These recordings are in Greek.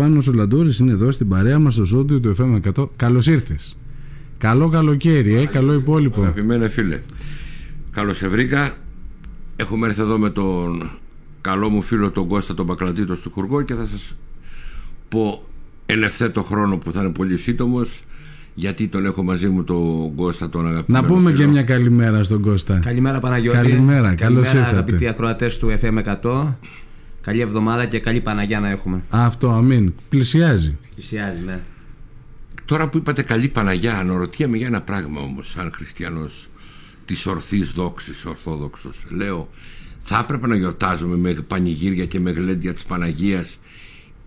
Πάνω ο Λαντούρης είναι εδώ στην παρέα μας στο ζώδιο του FM 100. Καλώς ήρθες. Καλό καλοκαίρι, ε, καλό υπόλοιπο. Αγαπημένε φίλε, καλώς σε βρήκα. Έχουμε έρθει εδώ με τον καλό μου φίλο τον Κώστα τον Μπακλατήτο του Χουργό και θα σας πω εν ευθέτω χρόνο που θα είναι πολύ σύντομος. γιατί τον έχω μαζί μου τον Κώστα τον αγαπημένο Να πούμε φίλο. και μια καλημέρα στον Κώστα. Καλημέρα Παναγιώτη. Καλημέρα, καλώς ήρθατε. αγαπητοί ακροατές του FM 100. Καλή εβδομάδα και καλή Παναγιά να έχουμε. Αυτό, αμήν. Πλησιάζει. Πλησιάζει, ναι. Τώρα που είπατε καλή Παναγιά, αναρωτιέμαι για ένα πράγμα όμως, σαν χριστιανός της ορθής δόξης, ορθόδοξος. Λέω, θα έπρεπε να γιορτάζουμε με πανηγύρια και με γλέντια της Παναγίας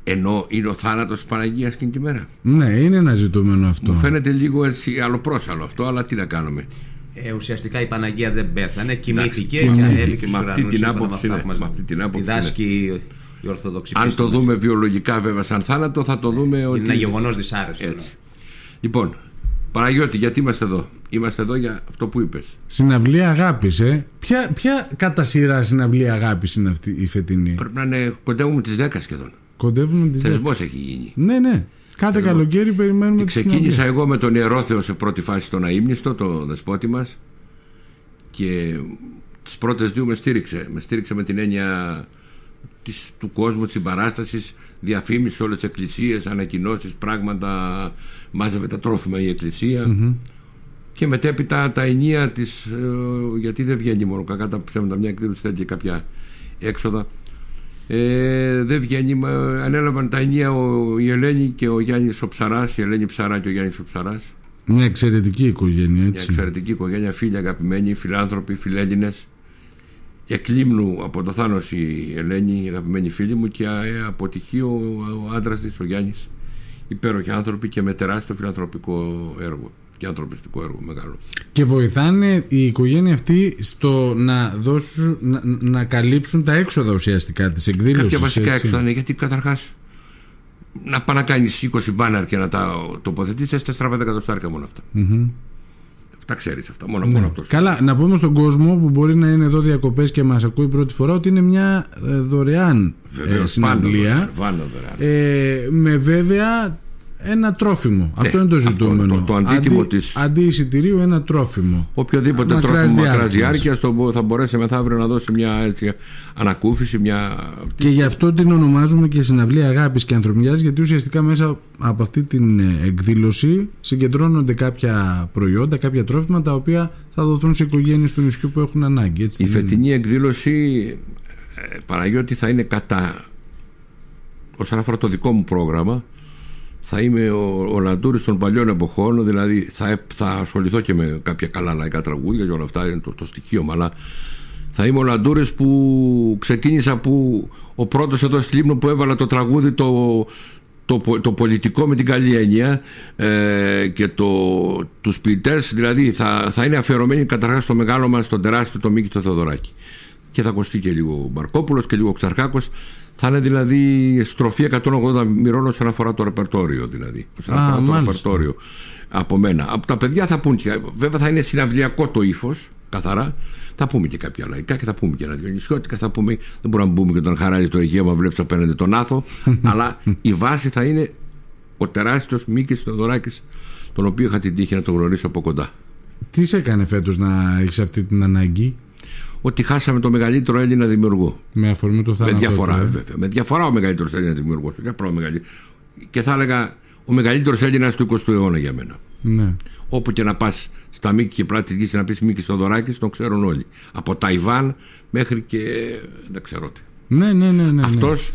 ενώ είναι ο θάνατος της Παναγίας εκείνη τη μέρα; Ναι, είναι ένα ζητούμενο αυτό. Μου φαίνεται λίγο έτσι αλλοπρόσαλο αυτό, αλλά τι να κάνουμε. Ε, ουσιαστικά η Παναγία δεν πέθανε, κοιμήθηκε κοιμήθηκε. και ανέβηκε στους Με αυτή ουρανούς, την σύμφωνα άποψη αυτά είναι, που μας με αυτή την άποψη διδάσκει η Ορθοδοξή Αν πίστη το μας. δούμε βιολογικά βέβαια σαν θάνατο, θα το δούμε ότι. Είναι ένα γεγονός δυσάρεστο. Έτσι. Λοιπόν, Παναγιώτη, γιατί είμαστε εδώ; Είμαστε εδώ για αυτό που είπες. Συναυλία αγάπης, ε. Ποια, ποια κατά σειρά συναυλία αγάπης είναι αυτή η φετινή; Πρέπει να είναι κοντεύουμε τις 10 σχεδόν. Κοντεύουμε τις Θεσμός έχει γίνει. Ναι, ναι. Κάθε καλοκαίρι περιμένουμε τη Ξεκίνησα συναυλία. εγώ με τον Ιερό Θεό σε πρώτη φάση τον Αείμνηστο, το δεσπότη μας και τις πρώτες δύο με στήριξε. Με στήριξε με την έννοια της, του κόσμου, της συμπαράστασης, διαφήμιση σε όλες τις εκκλησίες, ανακοινώσεις, πράγματα, μάζευε τα τρόφιμα η εκκλησια και μετέπειτα τα ενία της, ε, γιατί δεν βγαίνει μόνο κακά τα ψέματα, μια εκδήλωση θέλει και κάποια έξοδα. Ε, δεν βγαίνει, μα ανέλαβαν τα ενία ο, η Ελένη και ο Γιάννης ο Ψαράς, η Ελένη Ψαρά και ο Γιάννης ο Ψαράς. Μια εξαιρετική οικογένεια, Μια έτσι. εξαιρετική οικογένεια, φίλοι αγαπημένοι, φιλάνθρωποι, φιλέλληνες. Εκλήμνου από το Θάνος η Ελένη, η αγαπημένη φίλη μου και ε, αποτυχεί ο, ο άντρας της, ο Γιάννης. Υπέροχοι άνθρωποι και με τεράστιο φιλανθρωπικό έργο και ανθρωπιστικό έργο μεγάλο. Και βοηθάνε η οικογένεια αυτή στο να δώσουν, να, να καλύψουν τα έξοδα ουσιαστικά της εκδήλωσης. Κάποια βασικά έτσι. έξοδα είναι γιατί καταρχάς να πάει να κάνεις 20 μπάναρ και να τα τοποθετήσεις 4-5 εκατοστάρικα μόνο αυτά. Τα ξέρεις αυτά. Μόνο, μόνο αυτός. Ναι. Καλά, να πούμε στον κόσμο που μπορεί να είναι εδώ διακοπές και μας ακούει πρώτη φορά ότι είναι μια ε, δωρεάν ε, Βεβαίως, συναυλία Βάνο, δωρεάν. ε, με βέβαια ένα τρόφιμο. αυτό είναι το Ναι, αυτό, ζητούμενο. το- το αντίτιμο αντί, της- αντί εισιτηρίου ένα τρόφιμο. Οποιοδήποτε Μακράς τρόπο μακράς διάρκειας. διάρκειας θα μπορέσει μεθαύριο να δώσει μια έτσι, ανακούφιση, μια. Και γι' αυτό την ονομάζουμε και συναυλία αγάπης και ανθρωπιάς γιατί ουσιαστικά μέσα από αυτή την ε, εκδήλωση συγκεντρώνονται κάποια προϊόντα, κάποια τρόφιμα τα οποία θα δοθούν σε οικογένειες του νησιού που έχουν ανάγκη. Έτσι, Η δεν είναι; φετινή εκδήλωση ε, Παναγιώτη θα είναι κατά όσον αφορά το δικό μου πρόγραμμα θα είμαι ο, ο Λαντούρης των παλιών εποχών δηλαδή θα, θα ασχοληθώ και με κάποια καλά λαϊκά τραγούδια και όλα αυτά είναι το, το στοιχείο μου αλλά θα είμαι ο Λαντούρης που ξεκίνησα που ο πρώτος εδώ στη Λίμνο που έβαλα το τραγούδι το, το, πο- το πολιτικό με την καλή έννοια ε, και το, τους ποιητές δηλαδή θα, θα είναι αφιερωμένοι καταρχάς στο μεγάλο μας τον τεράστιο το Μίκη το Θεοδωράκη. Και θα ακουστεί και λίγο ο Μπαρκόπουλος και λίγο ο Ξαρχάκος θα είναι δηλαδή στροφή 180 μοιρών όσον αφορά το ρεπερτόριο δηλαδή. Όσον Α, αφορά το μάλιστα. ρεπερτόριο από μένα. Από τα παιδιά θα πούν και βέβαια θα είναι συναυλιακό το ύφος, καθαρά. Θα πούμε και κάποια λαϊκά και θα πούμε και ένα δυο νησιώτικα θα πούμε, δεν μπορούμε να πούμε και τον χαράζει το Αιγαίο μα βλέπεις απέναντι τον Άθο αλλά η βάση θα είναι ο τεράστιος Μίκης Θεοδωράκης τον οποίο είχα την τύχη να τον γνωρίσω από κοντά. Τι σε έκανε φέτος να έχεις αυτή την ανάγκη; Ότι χάσαμε το μεγαλύτερο Έλληνα δημιουργό με αφορμή το Με θάνατο. διαφορά, του, ε. βέβαια. Με διαφορά ο μεγαλύτερος Έλληνας δημιουργός. Για πρώτο μεγαλύτερο. Και θα έλεγα ο μεγαλύτερος Έλληνας του 20ου αιώνα για μένα. Ναι. Όπου και να πας στα Μίκη και πράτη της γης να πεις Μίκη Θοδωράκη, τον ξέρουν όλοι. Από Ταϊβάν μέχρι και δεν ξέρω τι. Ναι, ναι, ναι, ναι, ναι. Αυτός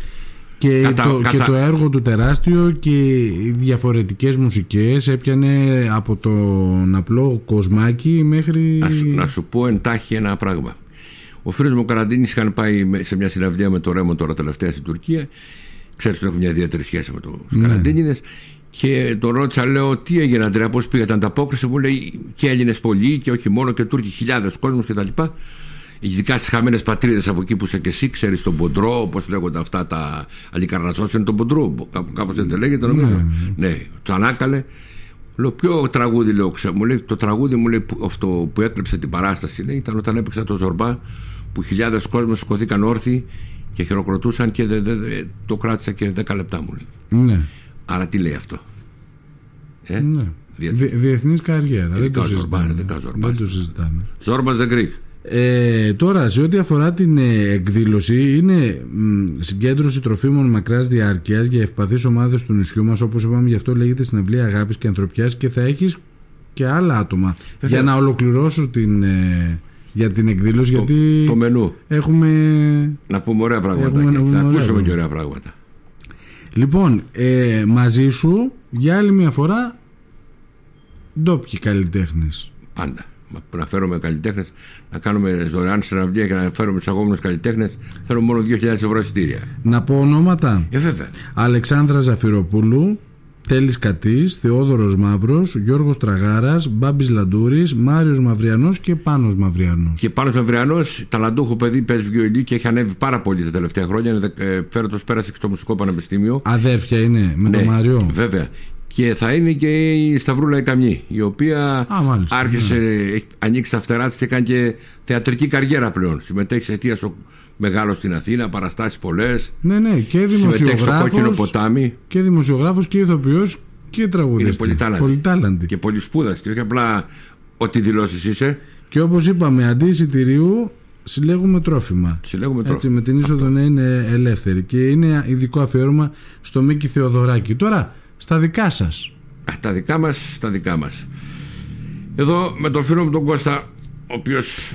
Και, Κατα- το, κατα- και το έργο του τεράστιο και οι διαφορετικές μουσικές έπιανε από τον απλό κοσμάκι μέχρι... να, σου, να σου πω εντάχει ένα πράγμα. Ο φίλος μου ο Καραντίνης είχαν πάει με- σε μια συναυλία με το Ρέμον τώρα τελευταία στην Τουρκία. Ξέρεις ότι έχω μια ιδιαίτερη σχέση με τους Ναι. Καραντίνιδες. Και τον ρώτησα, λέω, τι έγινε, Αντρέα, πώς πήγατε ανταπόκριση. Μου λέει και Έλληνες πολλοί και όχι μόνο και Τούρκοι, χιλιάδες κόσμος κτλ. Ειδικά στις χαμένες πατρίδες από εκεί που είσαι και εσύ, ξέρεις τον Ποντρό, όπω λέγονται αυτά τα. Αλικαρνασό είναι τον Ποντρό, κάπως δεν λέγεται, νομίζω. Ναι, το ανάκαλε. Λέω, ποιο τραγούδι, λέω, ξέ, μου λέει, το τραγούδι μου λέει, που, αυτό που έκλειψε την παράσταση λέει, ήταν όταν έπαιξα το Ζορμπά που χιλιάδες κόσμος σηκωθήκαν όρθιοι Και χειροκροτούσαν και δε- δε- δε- το κράτησα και 10 λεπτά μου λέει. Ναι. Άρα τι λέει αυτό; Ε; ναι. Διεθ- Διε, διεθνής καριέρα. Δεν Ειδικά το ο Ζορμπάς, συζητάμε. ειδικά ο Ζορμπάς. Δεν το συζητάμε. Ζόρμπας the Greek. Ε, τώρα, σε ό,τι αφορά την ε, εκδήλωση, είναι μ, συγκέντρωση τροφίμων μακράς διάρκειας για ευπαθείς ομάδες του νησιού μας. Όπως είπαμε, γι' αυτό λέγεται Συναυλία Αγάπης και Ανθρωπιάς και θα έχεις και άλλα άτομα. Βεβαίως. Για να ολοκληρώσω την, ε, για την εκδήλωση, γιατί Το μενού. έχουμε. Να πούμε ωραία πράγματα. Έχουμε να και πούμε θα ωραία ακούσουμε πράγματα. και ωραία πράγματα. Λοιπόν, ε, μαζί σου για άλλη μια φορά ντόπιοι καλλιτέχνες. Πάντα. Μα- Να φέρουμε καλλιτέχνες, να κάνουμε δωρεάν συναυλία και να φέρουμε τους αγόμενους καλλιτέχνες. Θέλουμε μόνο 2.000 ευρώ εισιτήρια. Να πω ονόματα. Ε, βέβαια. Αλεξάνδρα Ζαφυροπούλου, Τέλης Κατής, Θεόδωρος Μαύρος, Γιώργος Τραγάρας, Μπάμπης Λαντούρης, Μάριος Μαυριανός και Πάνος Μαυριανός. Και πάνω Μαυριανός, ταλαντούχο παιδί, παίζει βιολί και έχει ανέβει πάρα πολύ τα τελευταία χρόνια. Είναι δε- ε, Φέρετος πέρασε και στο Μουσικό Πανεπιστήμιο. Αδέρφια είναι με Ναι, τον Μάριο. Βέβαια. Και θα είναι και η Σταυρούλα η Καμνή, η οποία Α, μάλιστα, άρχισε, έχει ανοίξει τα φτερά της και κάνει και θεατρική καριέρα πλέον. Συμμετέχει σε αιτίας μεγάλος στην Αθήνα, παραστάσεις πολλές. Ναι, ναι, και Συμμετέχει στο κόκκινο δημοσιογράφος ποτάμι και δημοσιογράφος και ηθοποιός και τραγουδιστής. Είναι πολυτάλαντη. Πολυτάλαντη. και πολύ σπούδας. Και όχι απλά ό,τι δηλώσεις είσαι. Και όπως είπαμε, αντί εισιτηρίου συλλέγουμε τρόφιμα. Συλλέγουμε Έτσι, τρόφιμα. με την είσοδο να είναι ελεύθερη. Και είναι ειδικό αφιέρωμα στο Μίκη Θεοδωράκη. Τώρα, στα δικά σας. Α, Τα δικά μας, τα δικά μας. Εδώ με τον φίλο μου τον Κώστα, ο οποίος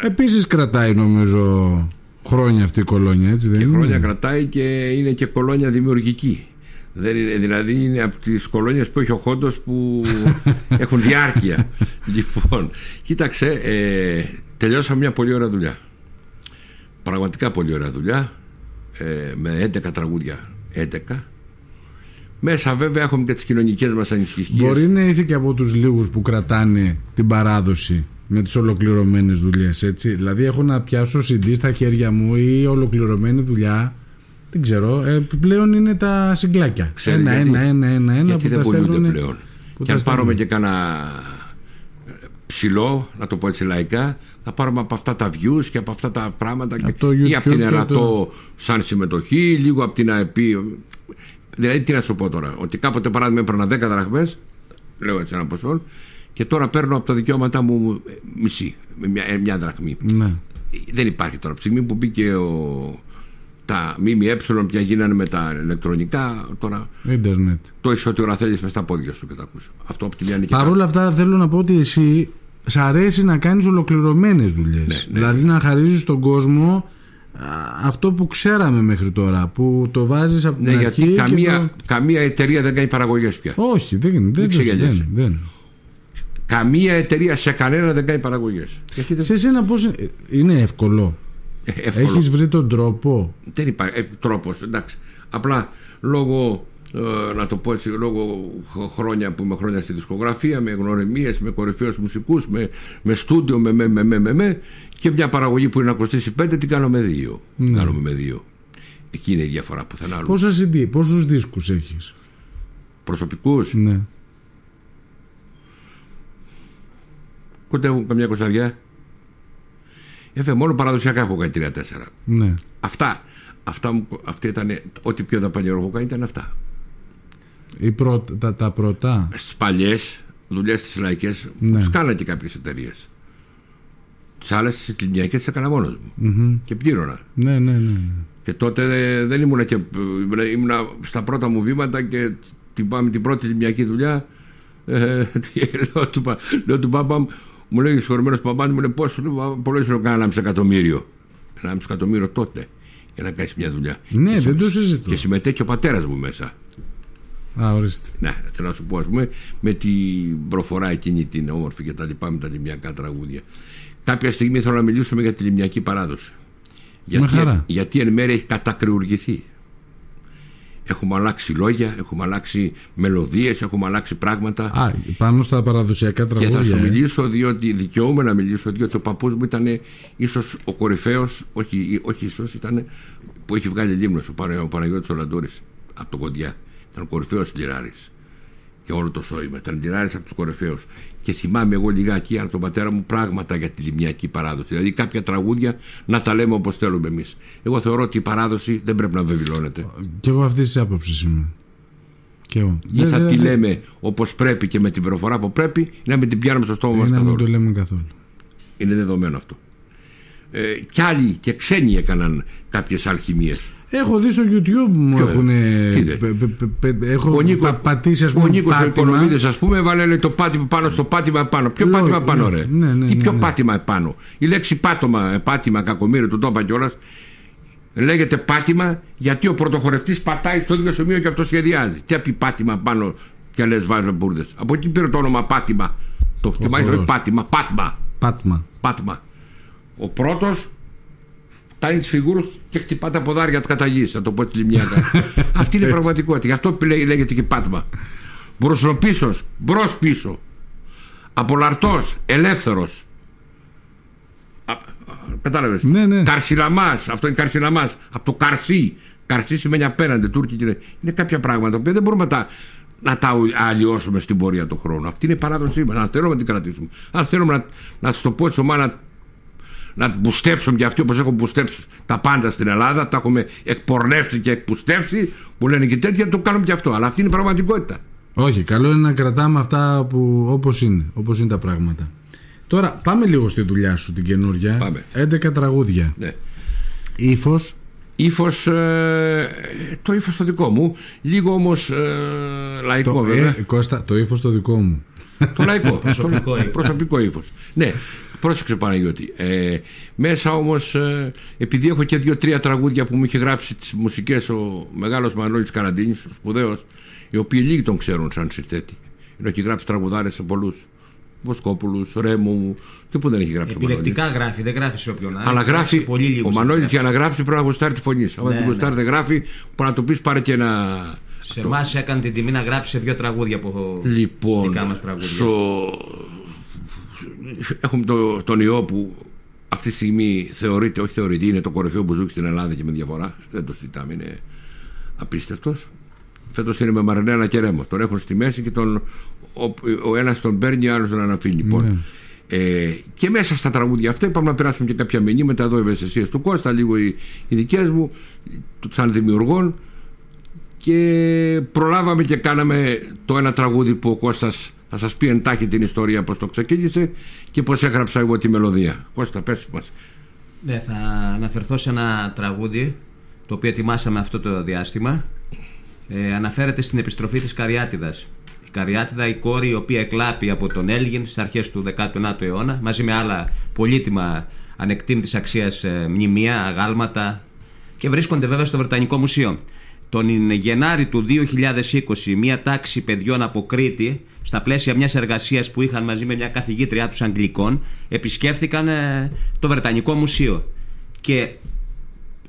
Επίσης κρατάει νομίζω χρόνια αυτή η κολόνια, έτσι δεν είναι; χρόνια κρατάει και είναι και κολόνια δημιουργική. Δεν είναι, δηλαδή είναι από τις κολόνιες που έχει ο Χόντος που έχουν διάρκεια. λοιπόν, κοίταξε, ε, τελειώσαμε μια πολύ ωραία δουλειά. Πραγματικά πολύ ωραία δουλειά. Ε, με 11 τραγούδια. 11. Μέσα βέβαια έχουμε και τις κοινωνικές μας ανησυχίες. Μπορεί να είσαι και από τους λίγους που κρατάνε την παράδοση με τις ολοκληρωμένες δουλειές, έτσι; Δηλαδή έχω να πιάσω CD στα χέρια μου ή ολοκληρωμένη δουλειά. Δεν ξέρω. Ε, πλέον είναι τα συγκλάκια. Ξέρεις ένα, γιατί- ένα, ένα, ένα, ένα γιατί που δεν τα πουλούνται στέλνουν. πλέον. που Και τα αν πάρουμε στέλνουν. και κάνα ε, ψηλό, να το πω έτσι λαϊκά, θα πάρουμε από αυτά τα views και από αυτά τα πράγματα Από και, το ή YouTube από την και Ερατό το- σαν συμμετοχή, λίγο από την ΑΕΠ. Δηλαδή, τι να σου πω τώρα, ότι κάποτε παράδειγμα έπαιρνα 10 δραχμές, λέω έτσι ένα ποσό, και τώρα παίρνω από τα δικαιώματά μου ε, μισή, με μια, ε, μια δραχμή. Ναι. Δεν υπάρχει τώρα. Από τη στιγμή που μπήκε ο, τα ΜΜΕ πια γίνανε με τα ηλεκτρονικά, τώρα Ίντερνετ. το έχεις ό,τι ώρα θέλεις με στα πόδια σου και τα ακούς. Αυτό από τη μια είναι και Παρ' όλα αυτά θέλω να πω ότι εσύ σ' αρέσει να κάνεις ολοκληρωμένες δουλειές. Ναι, ναι. Δηλαδή να χαρίζεις στον κόσμο α, αυτό που ξέραμε μέχρι τώρα. Που το βάζεις από Ναι, την γιατί αρχή και καμία, το... καμία εταιρεία δεν κάνει παραγωγές πια. Όχι, δεν, δεν, δεν, ξεγελιέσαι. δεν, δεν. Καμία εταιρεία σε κανένα δεν κάνει παραγωγές. Γιατί δεν Σε εσένα πώς είναι, είναι εύκολο; ε, εύκολο. Έχεις βρει τον τρόπο; Δεν υπάρχει ε, τρόπος, εντάξει. Απλά λόγω, ε, να το πω έτσι, λόγω χ- χρόνια που είμαι χρόνια στη δισκογραφία, με γνωριμίες, με κορυφαίους μουσικούς, με, με στούντιο, με, με, με, με, με, με, και μια παραγωγή που είναι να κοστίσει πέντε την κάνω με δύο. Την Κάνουμε με δύο. Εκεί είναι η διαφορά πουθενά άλλου. Πόσα CD, πόσους δίσκους έχεις; Προσωπικούς, Ναι. κοντεύουν καμιά κοσαριά. Ε, μόνο παραδοσιακά έχω κάνει τρία-τέσσερα. ναι. Αυτά, αυτά, μου, αυτά ήταν, ό,τι πιο δαπανηρό έχω κάνει ήταν αυτά. Οι πρώτα, τα, τα πρώτα. Στις παλιές δουλειές τις λαϊκές, Ναι. τι κάνανε και κάποιες εταιρείες. Τις άλλες τις κλινιακέ τις έκανα μόνος μου. Και πλήρωνα. Ναι, ναι, ναι. ναι. Και τότε ε, δεν ήμουνα και. ε, ήμουνα στα πρώτα μου βήματα και την, πάμε την πρώτη λιμιακή δουλειά. Ε, λέω, του, πα- λέω του πάπα μου, μου λέει συγχωρημένος παπάς μου, λέει πόσο πολλές ώρε κάνα 1,5 εκατομμύριο. 1,5 εκατομμύριο τότε για να κάνεις μια δουλειά. Ναι, και, δεν το συζητώ. και συμμετέχει ο πατέρας μου μέσα. Α, ορίστε. Ναι, θέλω να σου πω, ας πούμε, με την προφορά εκείνη την όμορφη και τα λοιπά με τα λιμιακά τραγούδια. Κάποια στιγμή θέλω να μιλήσουμε για τη λιμιακή παράδοση. Γιατί, χαρά. γιατί εν μέρει έχει κατακριουργηθεί. Έχουμε αλλάξει λόγια, έχουμε αλλάξει μελωδίες, έχουμε αλλάξει πράγματα. Α, πάνω στα παραδοσιακά και τραγούδια. θα σου ε. μιλήσω διότι δικαιούμαι να μιλήσω διότι ο παππούς μου ήταν ίσως ο κορυφαίος, όχι, όχι ίσως, ήταν που έχει βγάλει λίμνος ο, Παρα, ο Παναγιώτης ο Λαντούρης από το Κοντιά. Ήταν ο κορυφαίος λιράρης. και όλο το σώημα. Τρεντινάρης από τους κορυφαίους. Και θυμάμαι εγώ λιγάκι από τον πατέρα μου πράγματα για τη λιμιακή παράδοση. Δηλαδή κάποια τραγούδια να τα λέμε όπως θέλουμε εμείς. Εγώ θεωρώ ότι η παράδοση δεν πρέπει να βεβαιώνεται. Και εγώ αυτής της άποψης είμαι. Και εγώ. Ή θα τη λέμε όπως πρέπει και με την προφορά που πρέπει, ή να μην την πιάνουμε στο στόμα μας να μην καθόλου. το λέμε καθόλου. Είναι δεδομένο αυτό. Ε, κι άλλοι και ξένοι έκαναν κάποιες αλχημίες. Έχω δει στο YouTube μου Ποιο, έχουν. είδε. Έχω Ο Νίκο, πα- πατήσει, ας ο πούμε, Νίκος ο πάτημα. Οικονομίδης, ας πούμε, έβαλε λέει, το πάτημα πάνω στο πάτημα πάνω. Ποιο Λέω, πάτημα πάνω, ναι, ρε; ναι, ναι, Τι ναι, ποιο ναι. πάτημα πάνω; Η λέξη πάτωμα, ε, πάτημα, κακομίρι, του το είπα κιόλας. Λέγεται πάτημα γιατί ο πρωτοχωρευτής πατάει στο ίδιο σημείο και αυτό σχεδιάζει. Τι απει πάτημα πάνω και λες βάζω μπουρδες. Από εκεί πήρε το όνομα πάτημα. Το και μάλιστα όχι χορός. πάτημα, πάτημα. Πάτημα. Πάτημα. Ο πρώτος φτάνει τις φιγούρου και χτυπά τα ποδάρια της καταγής. Θα το πω τη λιμιάκα. Αυτή είναι η πραγματικότητα. Γι' αυτό λέ- λέγεται και πάτημα. Μπροσροπίσω, μπρος πίσω. Απολαρτός, ελεύθερος. Κατάλαβες; Ναι, ναι. Καρσιλαμάς, αυτό είναι καρσιλαμάς. Από το καρσί. Καρσί σημαίνει απέναντι, Τούρκοι και Είναι κάποια πράγματα που δεν μπορούμε να τα, να τα αλλοιώσουμε στην πορεία του χρόνου. Αυτή είναι η παράδοσή μας. Αν θέλουμε να την κρατήσουμε. Αν θέλουμε να, να σου το πω έτσι ομάδα να μπουστέψουν και αυτοί όπως έχουν μπουστέψει τα πάντα στην Ελλάδα, τα έχουμε εκπορνεύσει και εκπουστεύσει, που λένε και τέτοια, το κάνουμε και αυτό. Αλλά αυτή είναι η πραγματικότητα. Όχι, καλό είναι να κρατάμε αυτά που όπως είναι, όπως είναι τα πράγματα. Τώρα πάμε λίγο στη δουλειά σου την καινούργια. Πάμε. 11 τραγούδια. Ναι. Ύφος. Ύφος, ε, το ύφος το δικό μου, λίγο όμως ε, λαϊκό Το, βέβαια. ε, Κώστα, το ύφος το δικό μου. Το λαϊκό. Προσωπικό το- ύφος. Προσωπικό ύφος. Ναι, πρόσεξε Παναγιώτη. Ε, μέσα όμως, ε, επειδή έχω και δύο-τρία τραγούδια που μου είχε γράψει τις μουσικές ο μεγάλος Μανώλης Καραντίνης, ο σπουδαίος, οι οποίοι λίγοι τον ξέρουν σαν συνθέτη. Ενώ έχει γράψει τραγουδάρες σε πολλούς. Βοσκόπουλους, Ρέμου και που δεν έχει γράψει ο Μανώλης. Επιλεκτικά γράφει, δεν γράφει σε όποιον άλλο. Αλλά γράφει. Πολύ λίγο. Ο Μανώλης για να γράψει πρέπει να γουστάρει τη φωνή. σου. Αν Ναι, δεν γουστάρει ναι. δεν γράφει, μπορεί να του πεις πάρε και ένα. Σε εμάς έκανε την τιμή να γράψει σε δύο τραγούδια από Λοιπόν, δικά μας τραγούδια. στο... έχουμε το, τον ιό που αυτή τη στιγμή θεωρείται, όχι θεωρείται, είναι το κορυφαίο που ζούει στην Ελλάδα και με διαφορά. Δεν το συζητάμε, είναι απίστευτος. Φέτος είναι με Μαρινένα και Ρέμο. Τον έχουν στη μέση και τον, ο, ο ένας τον παίρνει, ο άλλος τον αναφύγει. Λοιπόν. Ε, και μέσα στα τραγούδια αυτά είπαμε να περάσουμε και κάποια μηνύματα εδώ, ευαισθησίες του Κώστα, λίγο οι, οι δικές μου, τους σαν δημιουργών και προλάβαμε και κάναμε το ένα τραγούδι που ο Κώστας θα σας πει εντάχει την ιστορία πως το ξεκίνησε και πως έγραψα εγώ τη μελωδία. Κώστα πες μας. Ναι, θα αναφερθώ σε ένα τραγούδι το οποίο ετοιμάσαμε αυτό το διάστημα. Ε, αναφέρεται στην επιστροφή της Καριάτιδας. Η Καριάτιδα, η κόρη η οποία εκλάπει από τον Έλγιν στις αρχές του 19ου αιώνα μαζί με άλλα πολύτιμα ανεκτήμητης αξίας ε, μνημεία, αγάλματα και βρίσκονται βέβαια στο Βρετανικό Μουσείο. Τον Γενάρη του 2020 μια τάξη παιδιών από Κρήτη στα πλαίσια μιας εργασίας που είχαν μαζί με μια καθηγήτριά τους Αγγλικών επισκέφθηκαν ε, το Βρετανικό Μουσείο. Και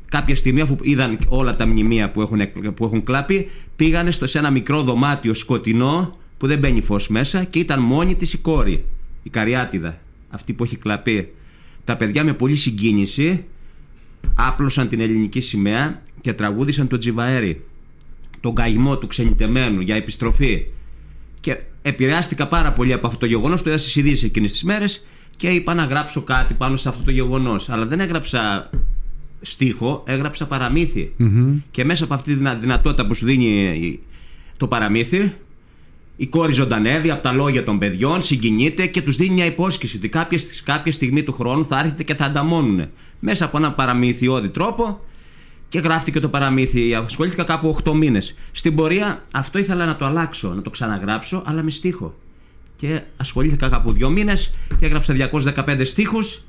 κάποια στιγμή αφού είδαν όλα τα μνημεία που έχουν, εκ- που έχουν κλάπει πήγανε στο, σε ένα μικρό δωμάτιο σκοτεινό που δεν μπαίνει φως μέσα και ήταν μόνη της η κόρη η Καριάτιδα αυτή που έχει κλαπεί. Τα παιδιά με πολύ συγκίνηση άπλωσαν την ελληνική σημαία και τραγούδισαν το τζιβαέρι τον καημό του ξενιτεμένου για επιστροφή. Και επηρεάστηκα πάρα πολύ από αυτό το γεγονός. Το είδα στι ειδήσει εκείνες τις μέρες και είπα να γράψω κάτι πάνω σε αυτό το γεγονός. Αλλά δεν έγραψα στίχο, έγραψα παραμύθι. Και μέσα από αυτή τη δυνα- δυνατότητα που σου δίνει το παραμύθι, η κόρη ζωντανεύει από τα λόγια των παιδιών, συγκινείται και τους δίνει μια υπόσχεση ότι κάποια, στι- κάποια στιγμή του χρόνου θα έρχεται και θα ανταμώνουν. Μέσα από ένα παραμυθιώδη τρόπο και γράφτηκε το παραμύθι. Ασχολήθηκα κάπου 8 μήνες. Στην πορεία αυτό ήθελα να το αλλάξω, να το ξαναγράψω, αλλά με στίχο. Και ασχολήθηκα κάπου 2 μήνες και έγραψα 215 στίχους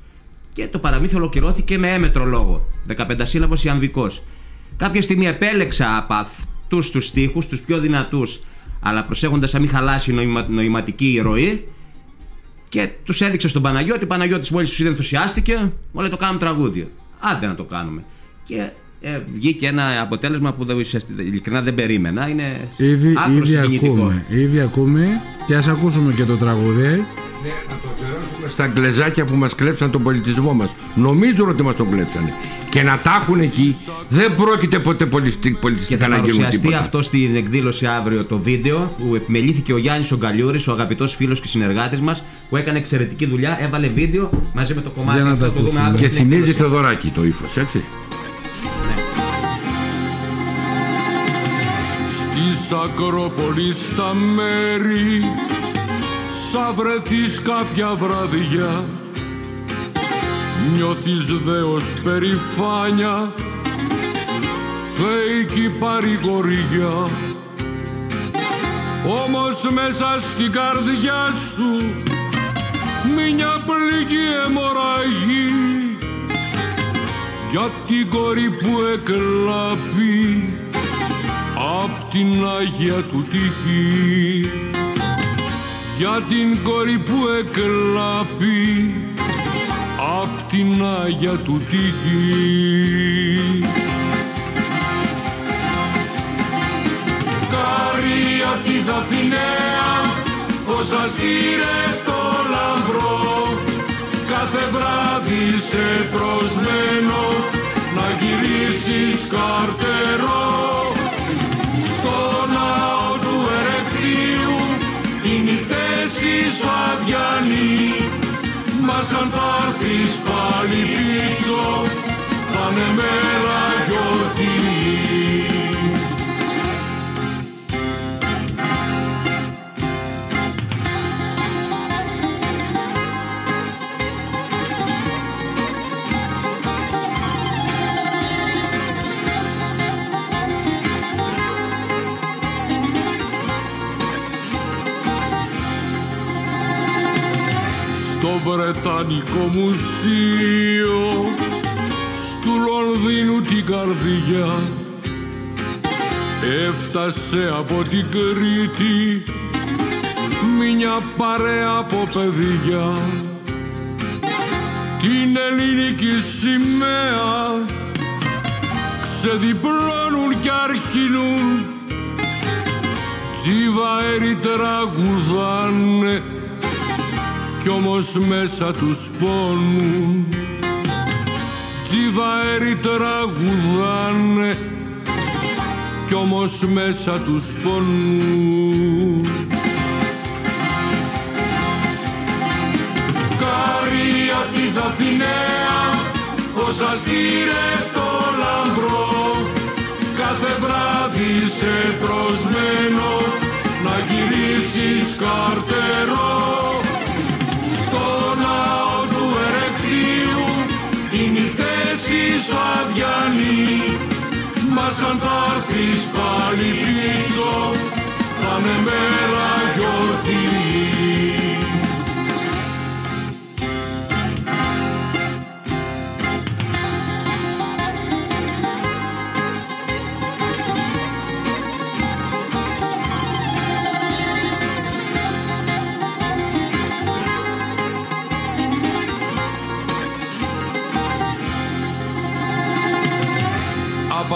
και το παραμύθι ολοκληρώθηκε με έμετρο λόγο. 15 σύλλαβος ιαμβικό. Κάποια στιγμή επέλεξα από αυτούς τους στίχους, τους πιο δυνατούς, αλλά προσέχοντας να μην χαλάσει η νοημα, νοηματική ροή, και τους έδειξε στον Παναγιώτη. Ο Παναγιώτης μόλις τους είδε ενθουσιάστηκε, μου λέει το κάνουμε τραγούδι. Άντε να το κάνουμε. Και ε, βγήκε ένα αποτέλεσμα που δεν, ουσιαστικά- ειλικρινά δεν περίμενα. Είναι Ήδη, άκρος ήδη συγκινητικό. ακούμε. Ήδη ακούμε και ας ακούσουμε και το τραγούδι. Ναι, να το αφιερώσουμε στα γκλεζάκια που μας κλέψαν τον πολιτισμό μας. Νομίζουν ότι μας τον κλέψανε. Και να τα έχουν εκεί δεν πρόκειται ποτέ πολιτιστικά να γίνουν τίποτα. Και θα αυτό στην εκδήλωση αύριο το βίντεο που επιμελήθηκε ο Γιάννης ο Γκαλιούρης, ο αγαπητός φίλος και συνεργάτης μας που έκανε εξαιρετική δουλειά, έβαλε βίντεο μαζί με το κομμάτι Για να αυτό, τα το δούμε ακούσουμε. αύριο Και στην θυμίζει εκδήλωση. Θεοδωράκη το ύφος, έτσι. Της Ακρόπολης στα μέρη Σα βρεθείς κάποια βραδιά. Νιώθεις δέος περηφάνια Θεϊκή παρηγοριά Όμως μέσα στην καρδιά σου Μια πληγή αιμορραγή. Για την κόρη που εκλάπει απ' την Άγια του τύχη για την κόρη που εκλάπει απ' την Άγια του τύχη. Καρία τη Δαφηναία, φως αστήρευτο λαμπρό, κάθε βράδυ σε προσμένο να γυρίσεις καρτερό. Σου αδιανή Μας αν θα έρθεις πάλι πίσω θα είναι μέρα γιορτή Βρετανικό Μουσείο στου Λονδίνου την καρδιά. Έφτασε από την Κρήτη μια παρέα από παιδιά την ελληνική σημαία ξεδιπλώνουν και αρχινούν. Τζιβαέρι τραγουδάνε κι όμως μέσα τους πόνουν. Τζιβαέρι τραγουδάνε κι όμως μέσα τους πόνουν. Καρία τη Δαφηναία φως αστήρευτο λαμπρό. Κάθε βράδυ σε προσμένο να γυρίσεις καρτερό θέση σου αδιανή μας αν θα έρθεις πάλι πίσω θα είναι μέρα γιορτής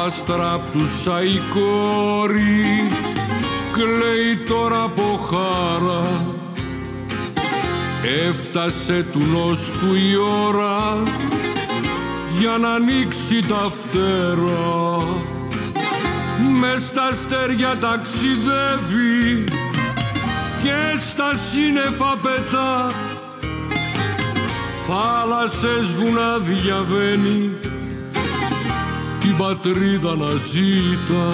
Απαστράπτουσα η κόρη κλαίει τώρα από χάρα. Έφτασε του νόστου η ώρα για να ανοίξει τα φτερά. Μες στα αστέρια ταξιδεύει και στα σύννεφα πετά. Θάλασσες βουνά διαβαίνει την πατρίδα να ζήτα.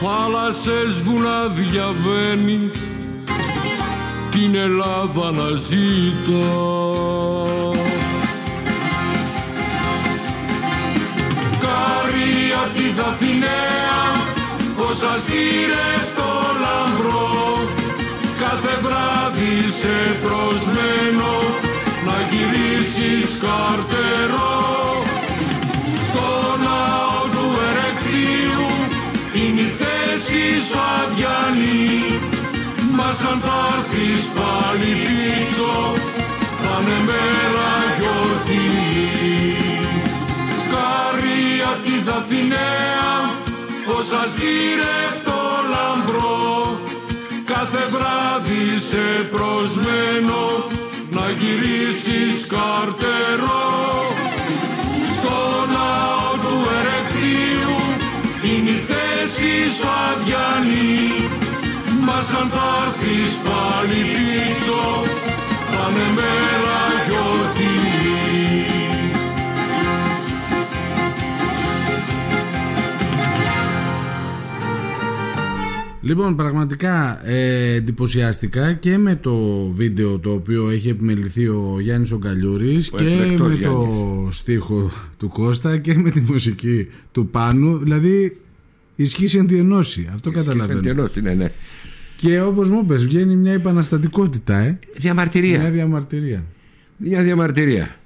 Θάλασσες βουνά διαβαίνει την Ελλάδα να ζήτα. Καρία τη Δαφηναία φως αστήρευτο λαμπρό. Κάθε βράδυ σε προσμένο να γυρίσεις καρτερό θέση σου αδιανή μας αν θα έρθεις πάλι πίσω θα είναι μέρα γιορτή. Καρία τη Δαφηναία φως αστήρευτο λαμπρό κάθε βράδυ σε προσμένο να γυρίσεις καρτερό. Στο ναό του Ερευθείου είναι η θέση σου αδιανή μας αν θα έρθεις πάλι πίσω θα είναι μέρα γιορτή Λοιπόν, πραγματικά ε, εντυπωσιάστηκα και με το βίντεο το οποίο έχει επιμεληθεί ο Γιάννης Ογκαλιούρης Ο και εκλεκτός με το στίχο του Κώστα και με τη μουσική του Πάνου. Δηλαδή, ισχύει αντιενώση. Αυτό καταλαβαίνω. Εντελώς είναι, ναι. Και όπως μου είπες, βγαίνει μια επαναστατικότητα, ε. Διαμαρτυρία. Μια διαμαρτυρία. Μια διαμαρτυρία.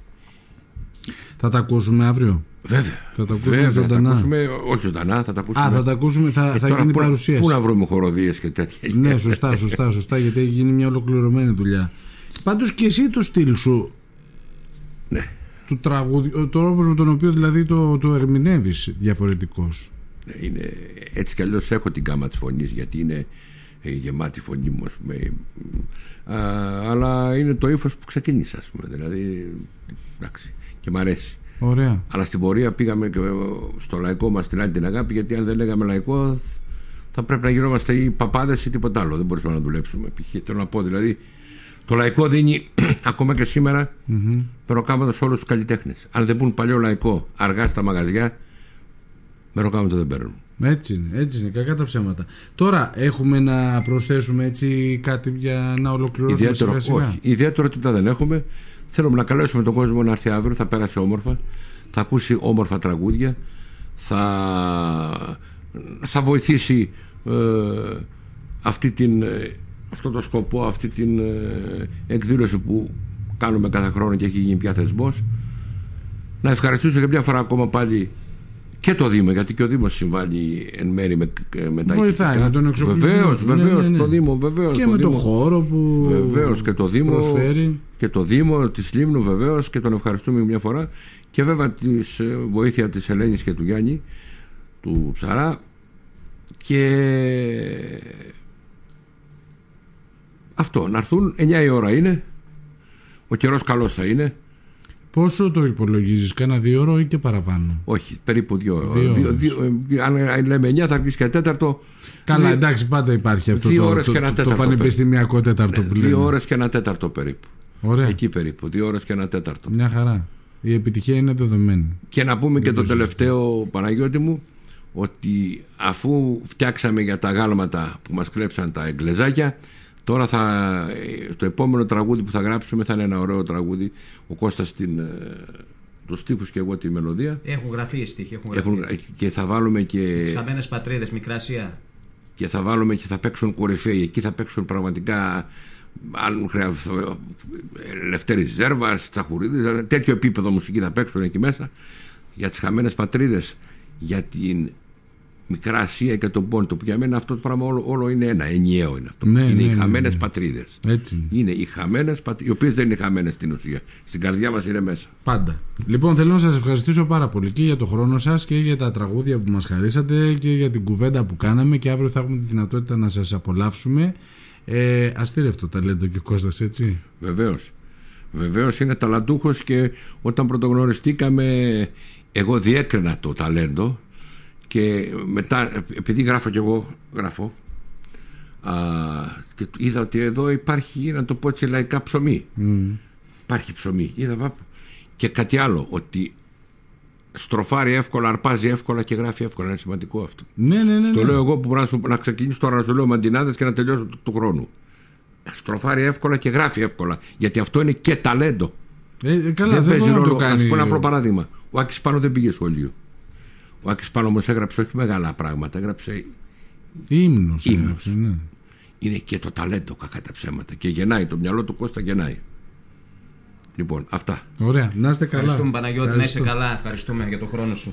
Θα τα ακούσουμε αύριο; Βέβαια. Θα τα ακούσουμε Βέβαια, ζωντανά. Θα τα ακούσουμε, όχι ζωντανά, θα τα ακούσουμε. Α, θα τα ακούσουμε, θα, Ε, θα τώρα γίνει πού- παρουσίαση. Πού να βρούμε χοροδίες και τέτοια. Ναι, σωστά, σωστά, σωστά, γιατί έχει γίνει μια ολοκληρωμένη δουλειά. Πάντως και εσύ το στυλ σου Ναι. του τραγούδι, ο τρόπος με τον οποίο δηλαδή το, το ερμηνεύεις διαφορετικός. Ναι, Είναι, έτσι κι αλλιώς έχω την κάμα της φωνής γιατί είναι ε, γεμάτη φωνή μου ας πούμε. Α, αλλά είναι το ύφος που ξεκίνησα ας πούμε δηλαδή εντάξει και μ' αρέσει Ωραία. αλλά στην πορεία πήγαμε και στο λαϊκό μας την άλλη την αγάπη γιατί αν δεν λέγαμε λαϊκό θα πρέπει να γινόμαστε ή παπάδες ή τίποτα άλλο δεν μπορούσαμε να δουλέψουμε π.χ. θέλω να πω δηλαδή το λαϊκό δίνει ακόμα και σήμερα mm-hmm. μεροκάματος όλους τους καλλιτέχνες. Αν δεν πούν παλιό λαϊκό αργά στα μαγαζιά, μεροκάματος δεν παίρνουν. Έτσι είναι, έτσι είναι, κακά τα ψέματα. Τώρα έχουμε να προσθέσουμε έτσι κάτι για να ολοκληρώσουμε Ιδιαίτερο, σιγά σιγά; όχι, ιδιαίτερο τίποτα δεν έχουμε. Θέλουμε να καλέσουμε τον κόσμο να έρθει αύριο, θα πέρασε όμορφα, θα ακούσει όμορφα τραγούδια, θα, θα βοηθήσει ε, αυτή την, ε, αυτό το σκοπό, αυτή την ε, εκδήλωση που κάνουμε κάθε χρόνο και έχει γίνει πια θεσμός. Να ευχαριστήσω για μια φορά ακόμα πάλι και το Δήμο, γιατί και ο Δήμος συμβάλλει εν μέρη με, με τα Βοηθάει ηχητικά. με τον εξοπλισμό. Βεβαίως, του. Ναι, βεβαίως, ναι, ναι. το Δήμο, βεβαίως. Και το με το Δήμο. χώρο που Βεβαίως και το Δήμο. προσφέρει. Και το Δήμο της Λίμνου βεβαίως και τον ευχαριστούμε μια φορά. Και βέβαια της βοήθεια της Ελένης και του Γιάννη, του Ψαρά. Και αυτό, να έρθουν 9 η ώρα είναι. Ο καιρός καλός θα είναι. Πόσο το υπολογίζεις, κάνα δύο ώρο ή και παραπάνω; Όχι, περίπου δύο, Δύο δύο, ώρες. δύο- ε, αν λέμε 9 θα βγεις και τέταρτο. Καλά, Δύο- εντάξει, πάντα υπάρχει αυτό δύο το, ώρες το, και ένα το, το τέταρτο πανεπιστημιακό τέταρτο που λέμε. Δύο ώρες και ένα τέταρτο περίπου. Ωραία. Εκεί περίπου. Δύο ώρες και ένα τέταρτο. Μια χαρά. Η επιτυχία είναι δεδομένη. Και να πούμε και το τελευταίο Παναγιώτη μου ότι αφού φτιάξαμε για τα γάλματα που μας κλέψαν τα εγκλεζάκια τώρα θα, το επόμενο τραγούδι που θα γράψουμε θα είναι ένα ωραίο τραγούδι ο Κώστας την, ε, τους στίχους και εγώ τη μελωδία Έχουν γραφεί οι στίχοι, έχουν γραφεί. Έχουν, και θα βάλουμε και, Τις χαμένες πατρίδες, μικρά Ασία. και θα βάλουμε και θα παίξουν κορυφαίοι εκεί θα παίξουν πραγματικά αν χρειάζεται Λευτέρη Ζέρβα, Τσαχουρίδη, τέτοιο επίπεδο μουσική θα παίξουν εκεί μέσα για τις χαμένες πατρίδες, για την Μικρά Ασία και τον Πόντο. Που για μένα αυτό το πράγμα όλο, όλο είναι ένα, ενιαίο είναι αυτό. Ναι, είναι ναι, οι ναι, χαμένες ναι. πατρίδες. Έτσι. είναι. Είναι οι χαμένες πατρίδε, οι οποίες δεν είναι χαμένες στην ουσία. Στην καρδιά μας είναι μέσα. Πάντα. Λοιπόν, θέλω να σας ευχαριστήσω πάρα πολύ και για το χρόνο σας και για τα τραγούδια που μας χαρίσατε και για την κουβέντα που κάναμε. Και αύριο θα έχουμε τη δυνατότητα να σας απολαύσουμε. Ε, αστήρευτο ταλέντο και ο Κώστας, έτσι. Βεβαίως. Βεβαίως είναι ταλαντούχος και όταν πρωτογνωριστήκαμε, εγώ διέκρινα το ταλέντο και μετά, επειδή γράφω κι εγώ, γράφω, α, και είδα ότι εδώ υπάρχει, να το πω έτσι, λαϊκά ψωμί. Υπάρχει ψωμί. Είδα, βα- και κάτι άλλο, ότι στροφάρει εύκολα, αρπάζει εύκολα και γράφει εύκολα. Είναι σημαντικό αυτό. Ναι, ναι, ναι. Στο ναι. λέω εγώ που μπορώ να, σου, να ξεκινήσω τώρα να σου λέω μαντινάδες και να τελειώσω του, του χρόνου. Στροφάρει εύκολα και γράφει εύκολα. Γιατί αυτό είναι και ταλέντο. Ε, ε, καλά, δεν, μπορεί να το Να σου κάνει. πω ένα απλό παράδειγμα. Ο Άκης Πάνο δεν πήγε σχολείο. Ο Άκης Πάνο όμω έγραψε όχι μεγάλα πράγματα. Έγραψε. Ύμνος Ύμνος. έγραψε, ναι. Είναι και το ταλέντο κακά τα ψέματα. Και γεννάει το μυαλό του Κώστα γεννάει. Λοιπόν, αυτά. Ωραία. Να είστε καλά. Ευχαριστούμε Παναγιώτη, να είσαι Ευχαριστώ. καλά. Ευχαριστούμε για τον χρόνο σου.